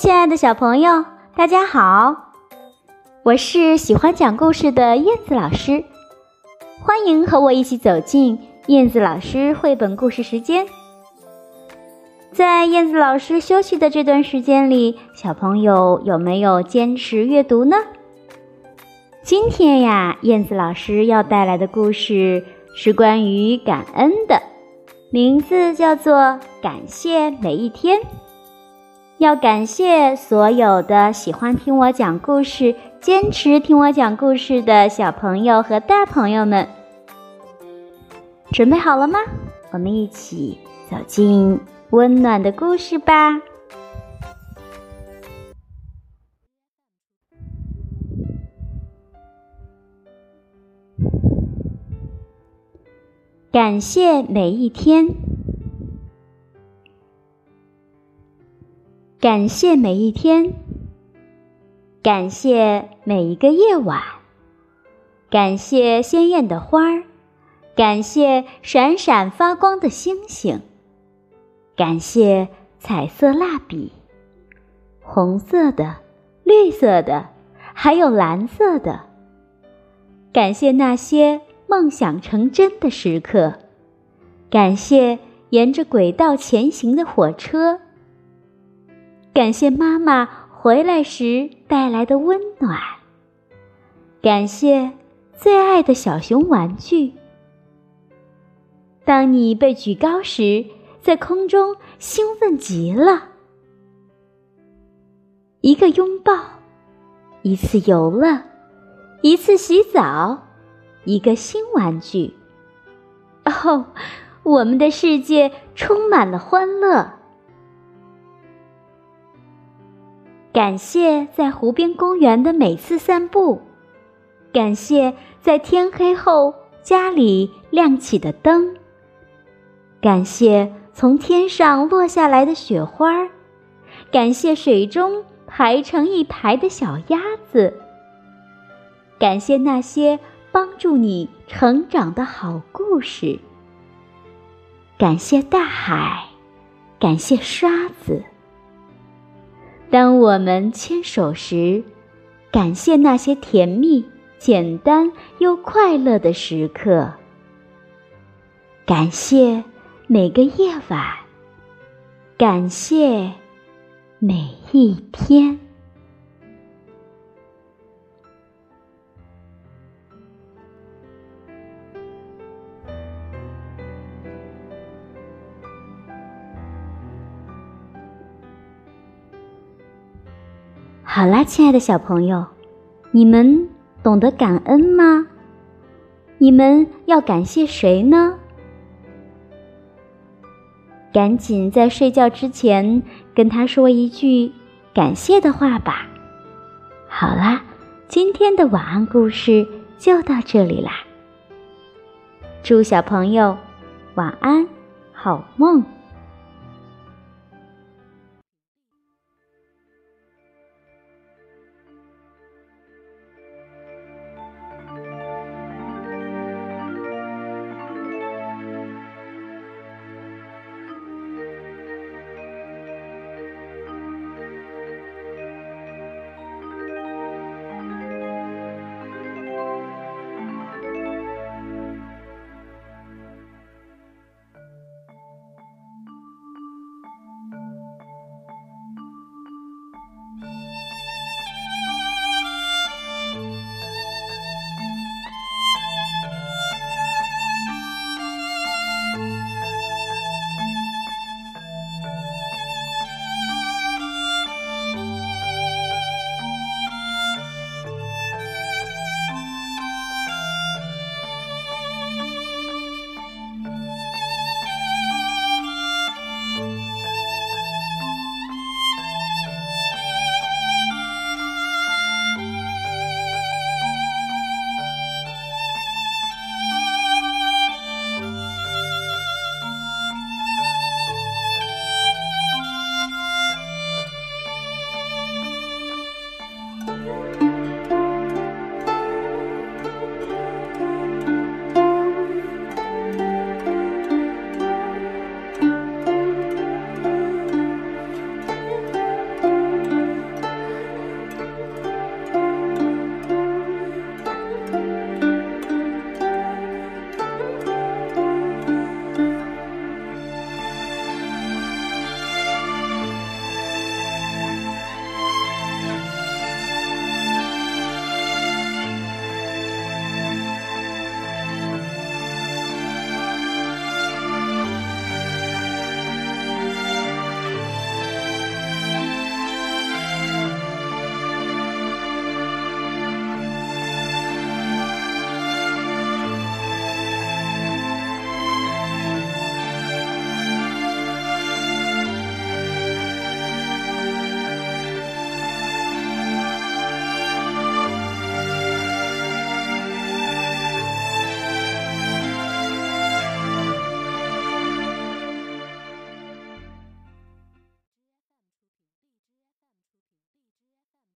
亲爱的小朋友，大家好！我是喜欢讲故事的燕子老师，欢迎和我一起走进燕子老师绘本故事时间。在燕子老师休息的这段时间里，小朋友有没有坚持阅读呢？今天呀，燕子老师要带来的故事是关于感恩的，名字叫做《感谢每一天》。要感谢所有的喜欢听我讲故事、坚持听我讲故事的小朋友和大朋友们。准备好了吗？我们一起走进温暖的故事吧。感谢每一天。感谢每一天，感谢每一个夜晚，感谢鲜艳的花儿，感谢闪闪发光的星星，感谢彩色蜡笔，红色的、绿色的，还有蓝色的。感谢那些梦想成真的时刻，感谢沿着轨道前行的火车。感谢妈妈回来时带来的温暖，感谢最爱的小熊玩具。当你被举高时，在空中兴奋极了。一个拥抱，一次游乐，一次洗澡，一个新玩具。哦，我们的世界充满了欢乐。感谢在湖边公园的每次散步，感谢在天黑后家里亮起的灯，感谢从天上落下来的雪花，感谢水中排成一排的小鸭子，感谢那些帮助你成长的好故事，感谢大海，感谢刷子。当我们牵手时，感谢那些甜蜜、简单又快乐的时刻。感谢每个夜晚，感谢每一天。好啦，亲爱的小朋友，你们懂得感恩吗？你们要感谢谁呢？赶紧在睡觉之前跟他说一句感谢的话吧。好啦，今天的晚安故事就到这里啦。祝小朋友晚安，好梦。